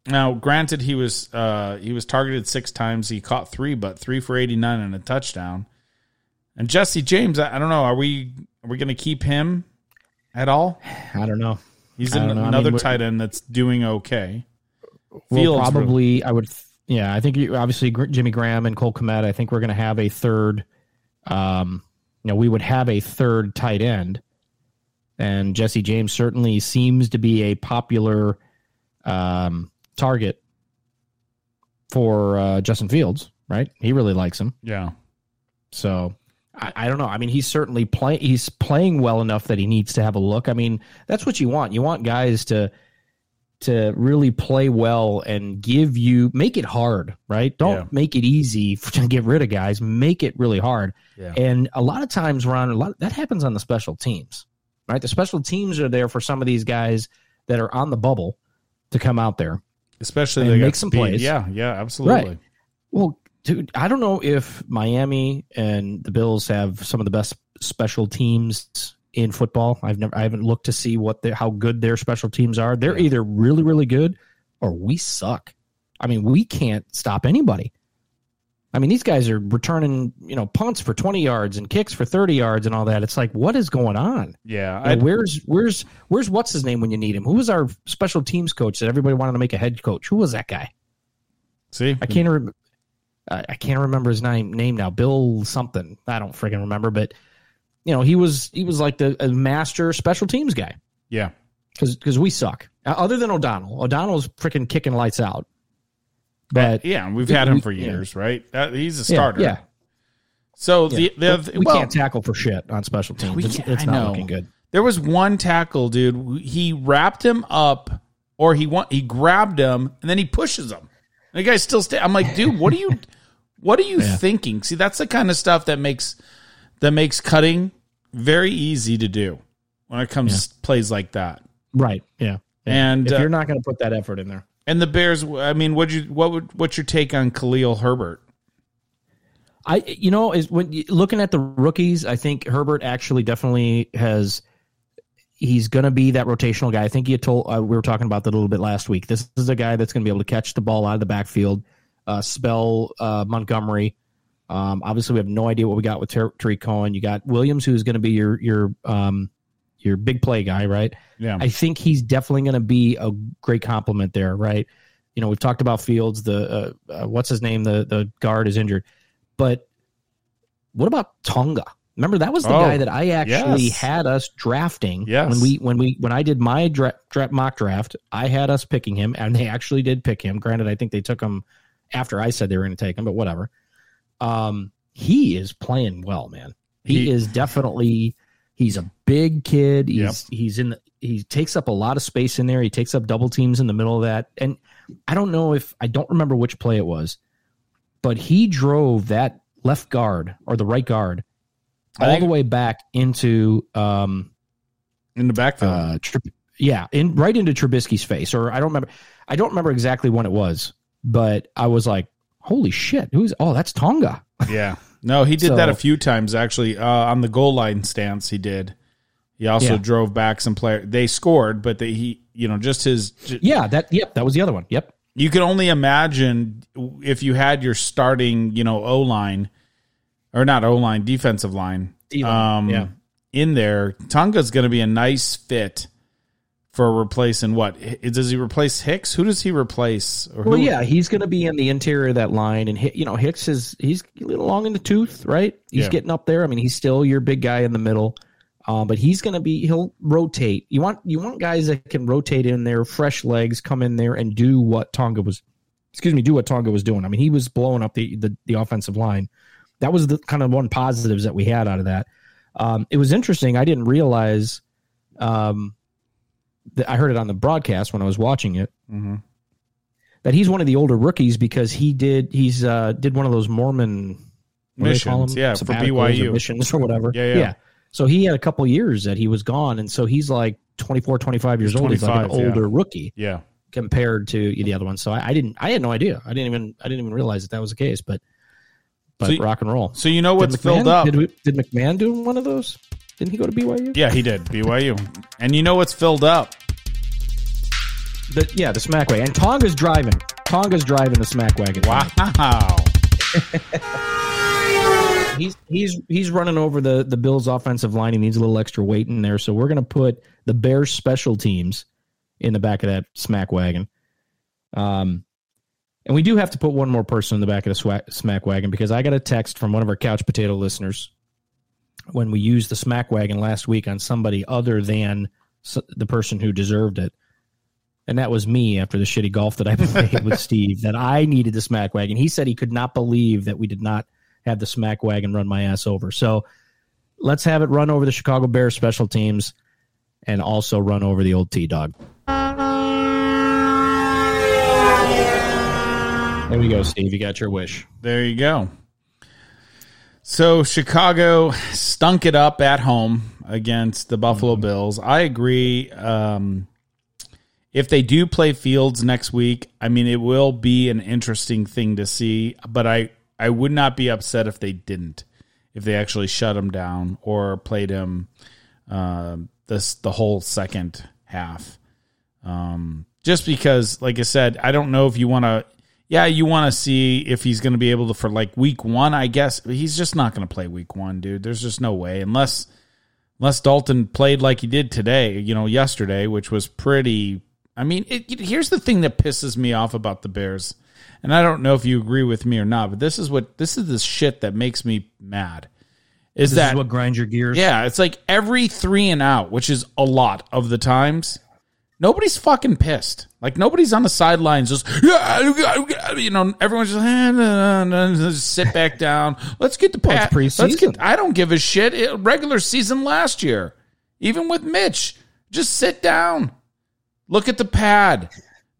Now, granted, he was uh, he was targeted six times. He caught three, but three for eighty nine and a touchdown. And Jesse James, I, I don't know. Are we are we going to keep him at all? I don't know. He's an, don't know. I another mean, tight end that's doing okay. Well, probably. I would. Yeah, I think you, obviously Jimmy Graham and Cole Kmet. I think we're going to have a third. Um, you know, we would have a third tight end, and Jesse James certainly seems to be a popular um, target for uh, Justin Fields. Right? He really likes him. Yeah, So I, I don't know. I mean, he's certainly playing. He's playing well enough that he needs to have a look. I mean, that's what you want. You want guys to to really play well and give you make it hard, right? Don't Yeah. make it easy (laughs) to get rid of guys. Make it really hard. Yeah. And a lot of times, Ron, a lot that happens on the special teams, right? The special teams are there for some of these guys that are on the bubble to come out there. especially they make some plays. Yeah, yeah, absolutely. Right. Well, dude, I don't know if Miami and the Bills have some of the best special teams in football. I've never, I haven't looked to see what how good their special teams are. They're either really, really good or we suck. I mean, we can't stop anybody. I mean, these guys are returning, you know, punts for twenty yards and kicks for thirty yards and all that. It's like, what is going on? Yeah, You know, where's where's where's what's his name when you need him? Who was our special teams coach that everybody wanted to make a head coach? Who was that guy? see. I can't rem- I can't remember his name name now. Bill something. I don't friggin' remember, but you know, he was he was like the a master special teams guy Yeah, because we suck. Uh, Other than O'Donnell, O'Donnell's freaking kicking lights out. But yeah, we've had him we- for yeah. years, right? Uh, he's a starter. yeah, So the the we well, can't tackle for shit on special teams. It's it's not looking good. There was one tackle, dude. He wrapped him up, or he want he grabbed him, and then he pushes him. And the guy's still stay. I'm like, dude, what are you, (laughs) what are you thinking? See, that's the kind of stuff that makes that makes cutting very easy to do when it comes to plays like that. Right? Yeah. Yeah. And, if uh, you're not going to put that effort in there, And the Bears, I mean, what you what would what's your take on Khalil Herbert? I you know is when you, looking at the rookies, I think Herbert actually definitely has. He's going to be that rotational guy. I think you told uh, we were talking about that a little bit last week. This is a guy that's going to be able to catch the ball out of the backfield, uh, spell uh, Montgomery. Um, obviously, we have no idea what we got with Ter- Tarik Cohen. You got Williams, who's going to be your your um, your big play guy, right? Yeah, I think he's definitely going to be a great compliment there, right? You know, we've talked about Fields. The uh, uh, what's his name? The the guard is injured, but what about Tonga? Remember that was the Oh, guy that I actually yes. had us drafting. Yes. when we when we when I did my dra- dra- mock draft, I had us picking him, and they actually did pick him. Granted, I think they took him after I said they were going to take him, but whatever. Um, he is playing well, man. He, He- is definitely he's a big kid. He's Yep. he's in the, he takes up a lot of space in there. He takes up double teams in the middle of that. And I don't know if I don't remember which play it was, but he drove that left guard or the right guard all think- the way back into um in the backfield. uh Trub- yeah, in right into Trubisky's face or I don't remember I don't remember exactly when it was, but I was like, "Holy shit, who's Oh, that's Tonga." (laughs) Yeah. No, he did that a few times actually. Uh, on the goal line stance, he did. He also Yeah. drove back some player. They scored, but they, he, you know, just his. j- Yeah, that yep, that was the other one. Yep. You can only imagine if you had your starting, you know, O line, or not O line, defensive line, D-line, um, yeah. in there. Tonga's going to be a nice fit for replacing what? Does he replace Hicks? Who does he replace? Or Well, who- yeah, he's going to be in the interior of that line, and you know Hicks is he's a little long in the tooth, right? He's Yeah. getting up there. I mean, he's still your big guy in the middle, um, but he's going to be he'll rotate. You want you want guys that can rotate in there, fresh legs, come in there and do what Tonga was, excuse me, do what Tonga was doing. I mean, he was blowing up the the, the offensive line. That was the kind of one positives that we had out of that. Um, it was interesting. I didn't realize. Um, I heard it on the broadcast when I was watching it Mhm. that he's one of the older rookies because he did he's uh did one of those Mormon what do they call Missions, yeah, for BYU. or missions or whatever. Yeah, yeah. So he had a couple years that he was gone, and so he's like 24, 25 years He's old. He's like an 25, yeah. older rookie yeah. compared to the other one. So I, I didn't, I had no idea. I didn't even, I didn't even realize that that was the case. But, but So you- rock and roll. So you know what's did filled up? Did, we, did McMahon do one of those? Didn't he go to BYU? Yeah, he did. BYU. And you know what's filled up? The, yeah, the smack wagon. And Tonga's driving. Tonga's driving the smack wagon. Wow. (laughs) He's he's he's running over the the Bills offensive line. He needs a little extra weight in there, so we're going to put the Bears special teams in the back of that smack wagon. Um, and we do have to put one more person in the back of the smack wagon because I got a text from one of our couch potato listeners when we used the smack wagon last week on somebody other than the person who deserved it. And that was me after the shitty golf that I (laughs) played with Steve, that I needed the smack wagon. He said he could not believe that we did not have the smack wagon run my ass over. So let's have it run over the Chicago Bears special teams and also run over the old T dog. There we go, Steve. You got your wish. There you go. So Chicago stunk it up at home against the Buffalo Bills. I agree. Um, if they do play Fields next week, I mean, it will be an interesting thing to see. But I, I would not be upset if they didn't, if they actually shut him down or played him uh, this the whole second half. Um, just because, like I said, I don't know if you want to. Yeah, you want to see if he's going to be able to for like week one. I guess but he's just not going to play week one, dude. There's just no way unless unless Dalton played like he did today, you know, yesterday, which was pretty. I mean, it, it- here's the thing that pisses me off about the Bears, and I don't know if you agree with me or not, but this is what this is the shit that makes me mad. Is This that is what grinds your gears? yeah, it's like every three and out, which is a lot of the times. Nobody's fucking pissed. Like nobody's on the sidelines just yeah, you know. Everyone's just, "Eh, nah, nah, nah," just sit back down. Let's get the Well, pat. Let's preseason. get. I don't give a shit. It- regular season last year, even with Mitch, just sit down. Look at the pad.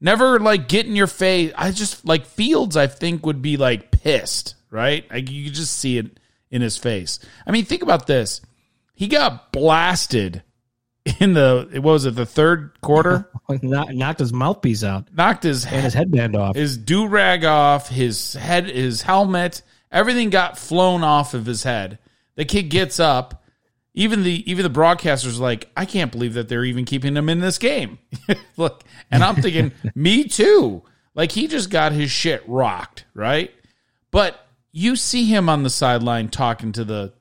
Never like get in your face. I just like Fields. I think would be like pissed, right? Like you could just see it in his face. I mean, think about this. He got blasted in the what was it the third quarter? (laughs) Knocked his mouthpiece out Knocked his and his headband off. his do rag off, his head, his helmet, everything got flown off of his head. The kid gets up. Even the even the broadcasters are like, I can't believe that they're even keeping him in this game. (laughs) Look, and I'm thinking, (laughs) me too. Like he just got his shit rocked, right? But you see him on the sideline talking to the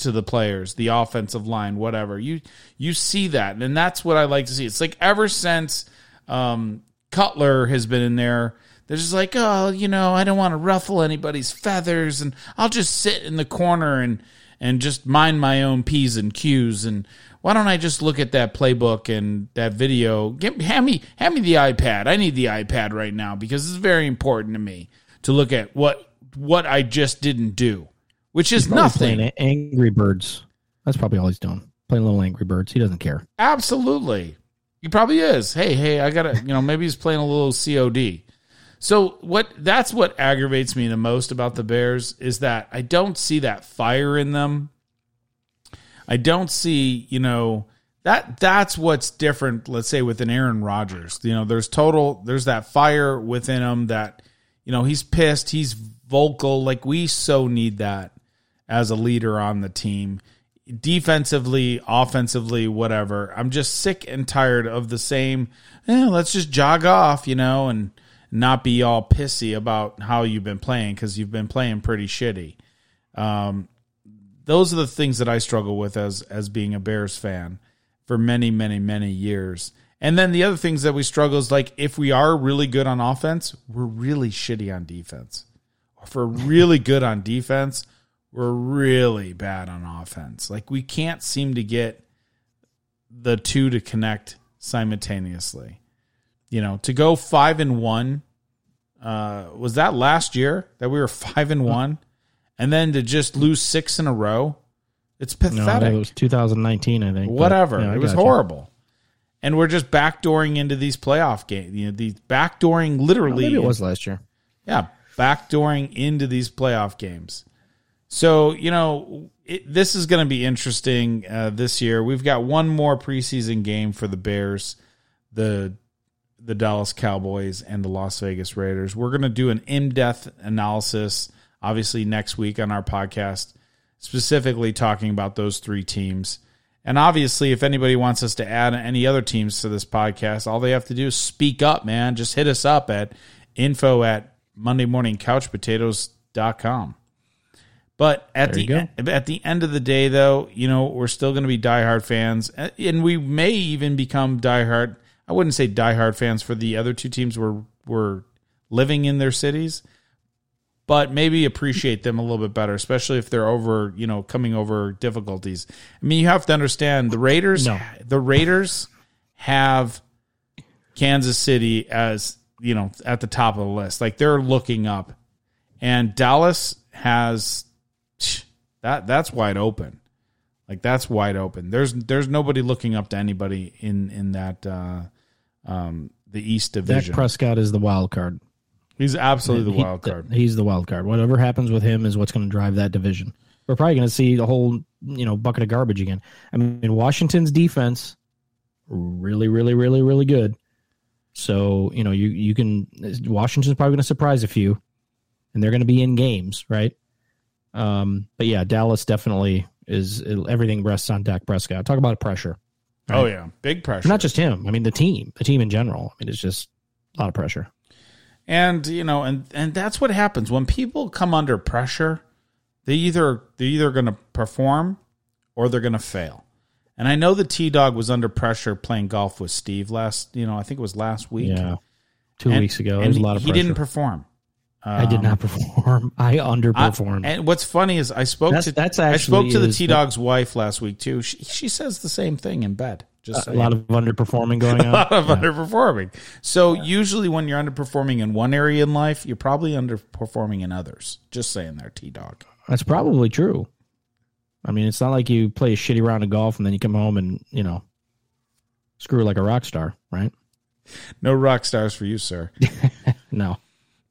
to the players, the offensive line, whatever. You you see that, and that's what I like to see. It's like ever since um, Cutler has been in there, they're just like, oh, you know, I don't want to ruffle anybody's feathers, and I'll just sit in the corner and and just mind my own p's and q's. And why don't I just look at that playbook and that video? Get, hand me hand me the iPad. I need the iPad right now because it's very important to me to look at what what I just didn't do, which is Probably nothing. Playing Angry Birds. That's probably all he's doing. Playing little Angry Birds. He doesn't care. Absolutely. He probably is. Hey, hey, I gotta, you know, maybe he's playing a little COD. So what that's what aggravates me the most about the Bears is that I don't see that fire in them. I don't see, you know, that that's what's different, let's say with an Aaron Rodgers. You know, there's total there's that fire within him that, you know, he's pissed, he's vocal, like we so need that as a leader on the team defensively, offensively, whatever. I'm just sick and tired of the same. Eh, let's just jog off, you know, and not be all pissy about how you've been playing because you've been playing pretty shitty. Um, those are the things that I struggle with as as being a Bears fan for many, many, many years. And then the other things that we struggle is like if we are really good on offense, we're really shitty on defense. Or if we're really good on defense, we're really bad on offense. Like we can't seem to get the two to connect simultaneously. You know, to go five and one, uh, was that last year that we were (laughs) five and one, and then to just lose six in a row? It's No, pathetic it was 2019, I think. but, whatever. yeah, I it was you. horrible. And we're just backdooring into these playoff games. You know, these backdooring literally. Maybe it was last year. Yeah, backdooring into these playoff games. So you know, it, this is going to be interesting uh, this year. We've got one more preseason game for the Bears, the the Dallas Cowboys, and the Las Vegas Raiders. We're going to do an in depth analysis, obviously next week on our podcast, specifically talking about those three teams. And obviously, if anybody wants us to add any other teams to this podcast, all they have to do is speak up, man. Just hit us up at info at Monday Morning Couch Potatoes.com. But at the at the end of the day, though, you know we're still going to be diehard fans, and we may even become diehard. I wouldn't say diehard fans for the other two teams we're we're living in their cities, but maybe appreciate them a little bit better, especially if they're over, you know, coming over difficulties. I mean, you have to understand the Raiders. No. The Raiders have Kansas City as you know at the top of the list, like they're looking up, and Dallas has that that's wide open. Like that's wide open. There's there's nobody looking up to anybody in in that uh, um, the East Dak division. Prescott is the wild card. He's absolutely the He- wild card. He's the wild card. Whatever happens with him is what's going to drive that division. We're probably going to see the whole, you know, bucket of garbage again. I mean, Washington's defense, really, really, really, really good. So you know, you you can Washington's probably going to surprise a few, and they're going to be in games, right? Um, but yeah, Dallas definitely is everything rests on Dak Prescott. Talk about pressure. Oh yeah, big pressure. Not just him. I mean, the team, the team in general. I mean, it's just a lot of pressure. and you know, and and that's what happens when people come under pressure. They either they're either going to perform or they're going to fail. And I know the T Dog was under pressure playing golf with Steve last. You know, I think it was last week. Yeah, two And- weeks ago, and there's a lot of he pressure. didn't perform. I did not um, perform. (laughs) I I- underperformed. and what's funny is I spoke That's- to that's actually I spoke to the T Dog's wife last week too. She, she says the same thing in bed. Just a saying. (laughs) lot of underperforming going on. a lot of underperforming. So usually when you're underperforming in one area in life, you're probably underperforming in others. Just saying there, T Dog. That's probably true. I mean, it's not like you play a shitty round of golf and then you come home and you know screw like a rock star, right? No rock stars for you, sir. (laughs) No.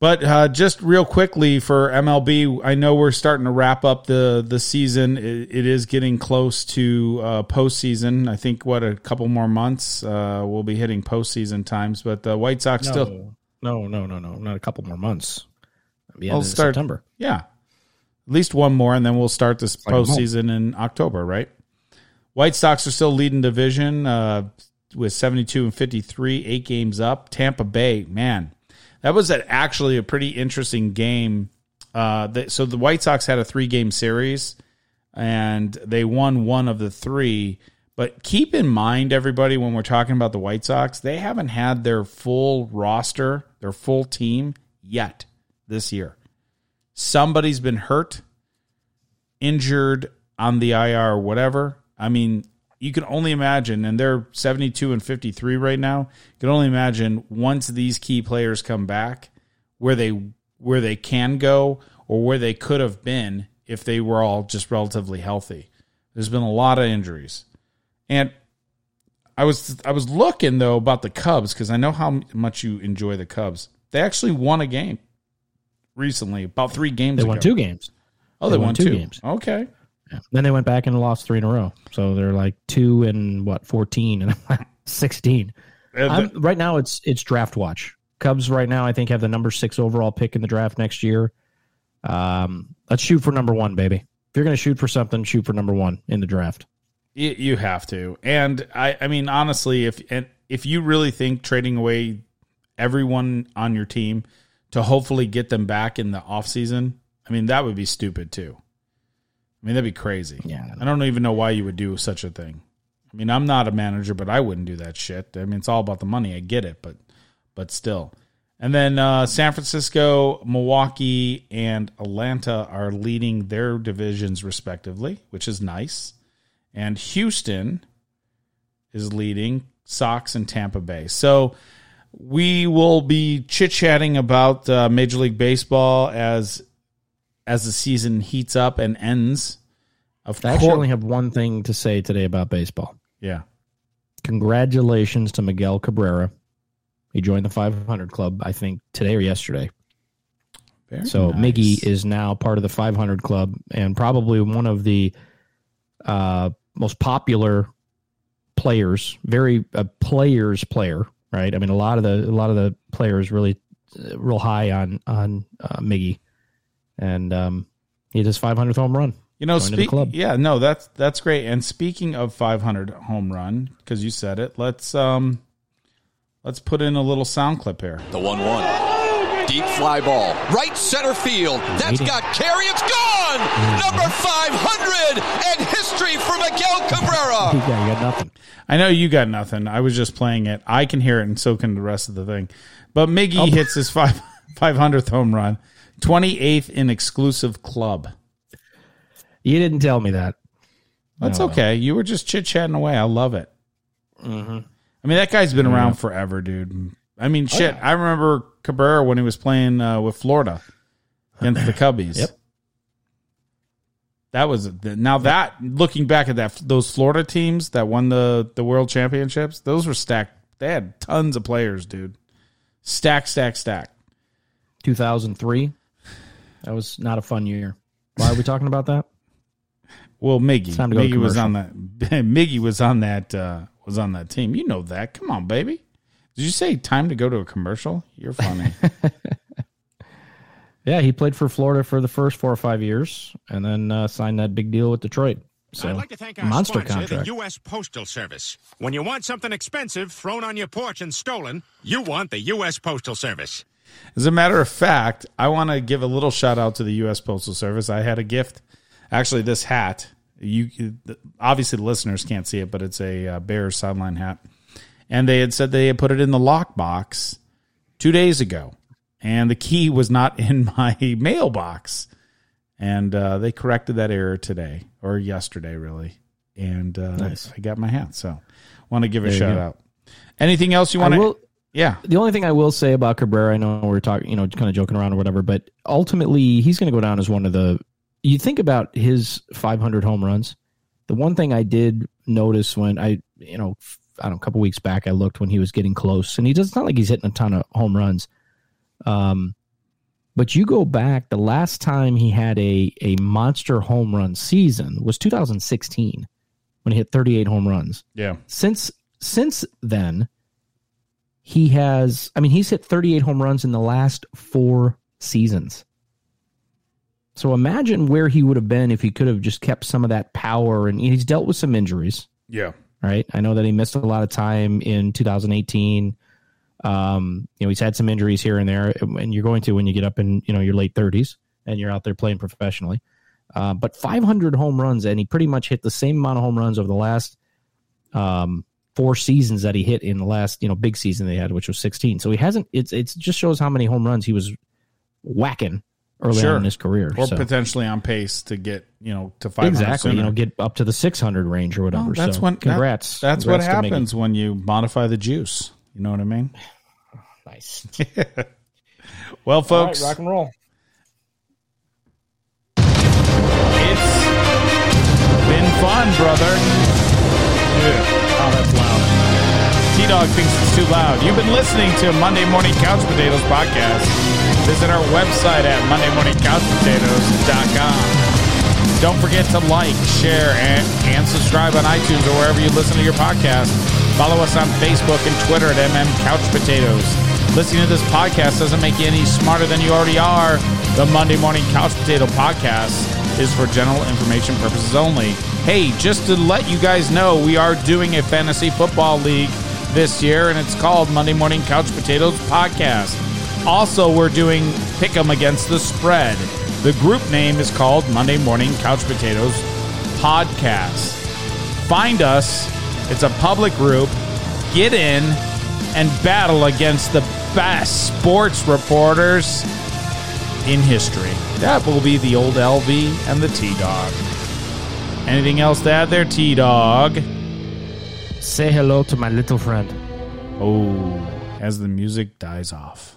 But uh, just real quickly for MLB, I know we're starting to wrap up the the season. It, it is getting close to uh, postseason. I think what a couple more months uh, we'll be hitting postseason times. But the White Sox still, no, no, no, no, not a couple more months. Yeah, I'll start- September. yeah, at least one more, and then we'll start this like postseason in October, right? White Sox are still leading division uh, with seventy two and fifty three, eight games up. Tampa Bay, man, that was actually a pretty interesting game. Uh, so the White Sox had a three game series, and they won one of the three. But keep in mind, everybody, when we're talking about the White Sox, they haven't had their full roster, their full team yet this year. Somebody's been hurt, injured on the IR whatever. I mean, you can only imagine, and they're 72 and 53 right now. You can only imagine once these key players come back, where they where they can go or where they could have been if they were all just relatively healthy. There's been a lot of injuries, and I was I was looking though about the Cubs because I know how much you enjoy the Cubs. They actually won a game recently, about three games. They ago. won two games. Oh, they, they won, won two two games. Okay, Then they went back and lost three in a row. So they're like two and what, 14 and (laughs) 16. The- I'm, right now, it's it's draft watch. Cubs right now, I think, have the number six overall pick in the draft next year. Um, let's shoot for number one, baby. If you're going to shoot for something, shoot for number one in the draft. You, you have to, and I, I mean, honestly, if and if you really think trading away everyone on your team to hopefully get them back in the off season, I mean, that would be stupid too. I mean, that'd be crazy. Yeah. I don't even know why you would do such a thing. I mean, I'm not a manager, but I wouldn't do that shit. I mean, it's all about the money. I get it, but but still. And then uh, San Francisco, Milwaukee, and Atlanta are leading their divisions respectively, which is nice. And Houston is leading Sox and Tampa Bay. So we will be chit chatting about uh, Major League Baseball as as the season heats up and ends. Of I actually only have one thing to say today about baseball. yeah. Congratulations to Miguel Cabrera. He joined the 500 club, I think, today or yesterday. Very So nice. Miggy is now part of the 500 club and probably one of the uh, most popular players. Very a players player, right? I mean, a lot of the a lot of the players really uh, real high on on uh, Miggy, and um, he hit his 500th home run. You know, Join speak, club. yeah, no, that's that's great. And speaking of 500 home run, because you said it, let's um, let's put in a little sound clip here. The 1 1. Deep fly ball. Right center field. That's got carry. It's gone! Number 500 and history for Miguel (laughs) Cabrera. Yeah, you got nothing. I know you got nothing. I was just playing it. I can hear it, and so can the rest of the thing. But Miggy hits his five (laughs) 500th home run, 28th in exclusive club. You didn't tell me that. That's No. okay. You were just chit chatting away. I love it. Mm-hmm. I mean, that guy's been around forever, dude. I mean, shit. I remember Cabrera when he was playing uh, with Florida against the (clears throat) Cubbies. Yep. That was now that looking back at that those Florida teams that won the the world championships, those were stacked. They had tons of players, dude. Stack, stack, stack. 2003. That was not a fun year. Why are we talking about that? (laughs) Well, Miggy, time to go to Miggy was on that. (laughs) Miggy was on that. Uh, was on that team. You know that. Come on, baby. Did you say time to go to a commercial? You're funny. (laughs) Yeah, he played for Florida for the first four or five years, and then uh, signed that big deal with Detroit. So I'd like to thank our monster sponsor, contract. the U.S. Postal Service. When you want something expensive thrown on your porch and stolen, you want the U.S. Postal Service. As a matter of fact, I want to give a little shout out to the U.S. Postal Service. I had a gift. Actually, this hat. You obviously the listeners can't see it, but it's a uh, Bears sideline hat, and they had said they had put it in the lockbox two days ago, and the key was not (laughs) in my mailbox, and uh, they corrected that error today or yesterday, really, and uh, Nice. I got my hat. So, want to give a There you shout go. out. Anything else you want to? Yeah, The only thing I will say about Cabrera, I know we're talking, you know, kind of joking around or whatever, but ultimately he's going to go down as one of the. You think about his 500 home runs. The one thing I did notice when I, you know, I don't know, a couple weeks back, I looked when he was getting close, and he does not like he's hitting a ton of home runs. Um, but you go back, the last time he had a a monster home run season was 2016 when he hit 38 home runs yeah. since since then he has i mean he's hit 38 home runs in the last four seasons. So imagine where he would have been if he could have just kept some of that power and he's dealt with some injuries. Yeah. right? I know that he missed a lot of time in 2018 um you know he's had some injuries here and there and you're going to when you get up in you know your late 30s and you're out there playing professionally. Uh, but 500 home runs and he pretty much hit the same amount of home runs over the last um four seasons that he hit in the last you know big season they had which was 16 so he hasn't it's it's just shows how many home runs he was whacking early Sure. on in his career or so. potentially on pace to get you know to 500 exactly you know get up to the 600 range or whatever Well, that's so when that- congrats that's Congrats what happens when you modify the juice. You know what I mean? (sighs) nice (laughs) Well, folks, rock and roll it's been fun, brother. Yeah. Oh, that's loud. T Dog thinks it's too loud. You've been listening to Monday Morning Couch Potatoes podcast. Visit our website at MondayMorningCouchPotatoes.com. Don't forget to like, share, and, and subscribe on iTunes or wherever you listen to your podcast. Follow us on Facebook and Twitter at MM Couch Potatoes. Listening to this podcast doesn't make you any smarter than you already are. The Monday Morning Couch Potato Podcast is for general information purposes only. Hey, just to let you guys know, we are doing a fantasy football league this year, and it's called Monday Morning Couch Potatoes Podcast. Also, we're doing Pick'em Against the Spread. The group name is called Monday Morning Couch Potatoes Podcast. Find us. It's a public group. Get in and battle against the best sports reporters in history. That will be the old LV and the T Dog. Anything else to add there, T Dog? say hello to my little friend Oh, as the music dies off.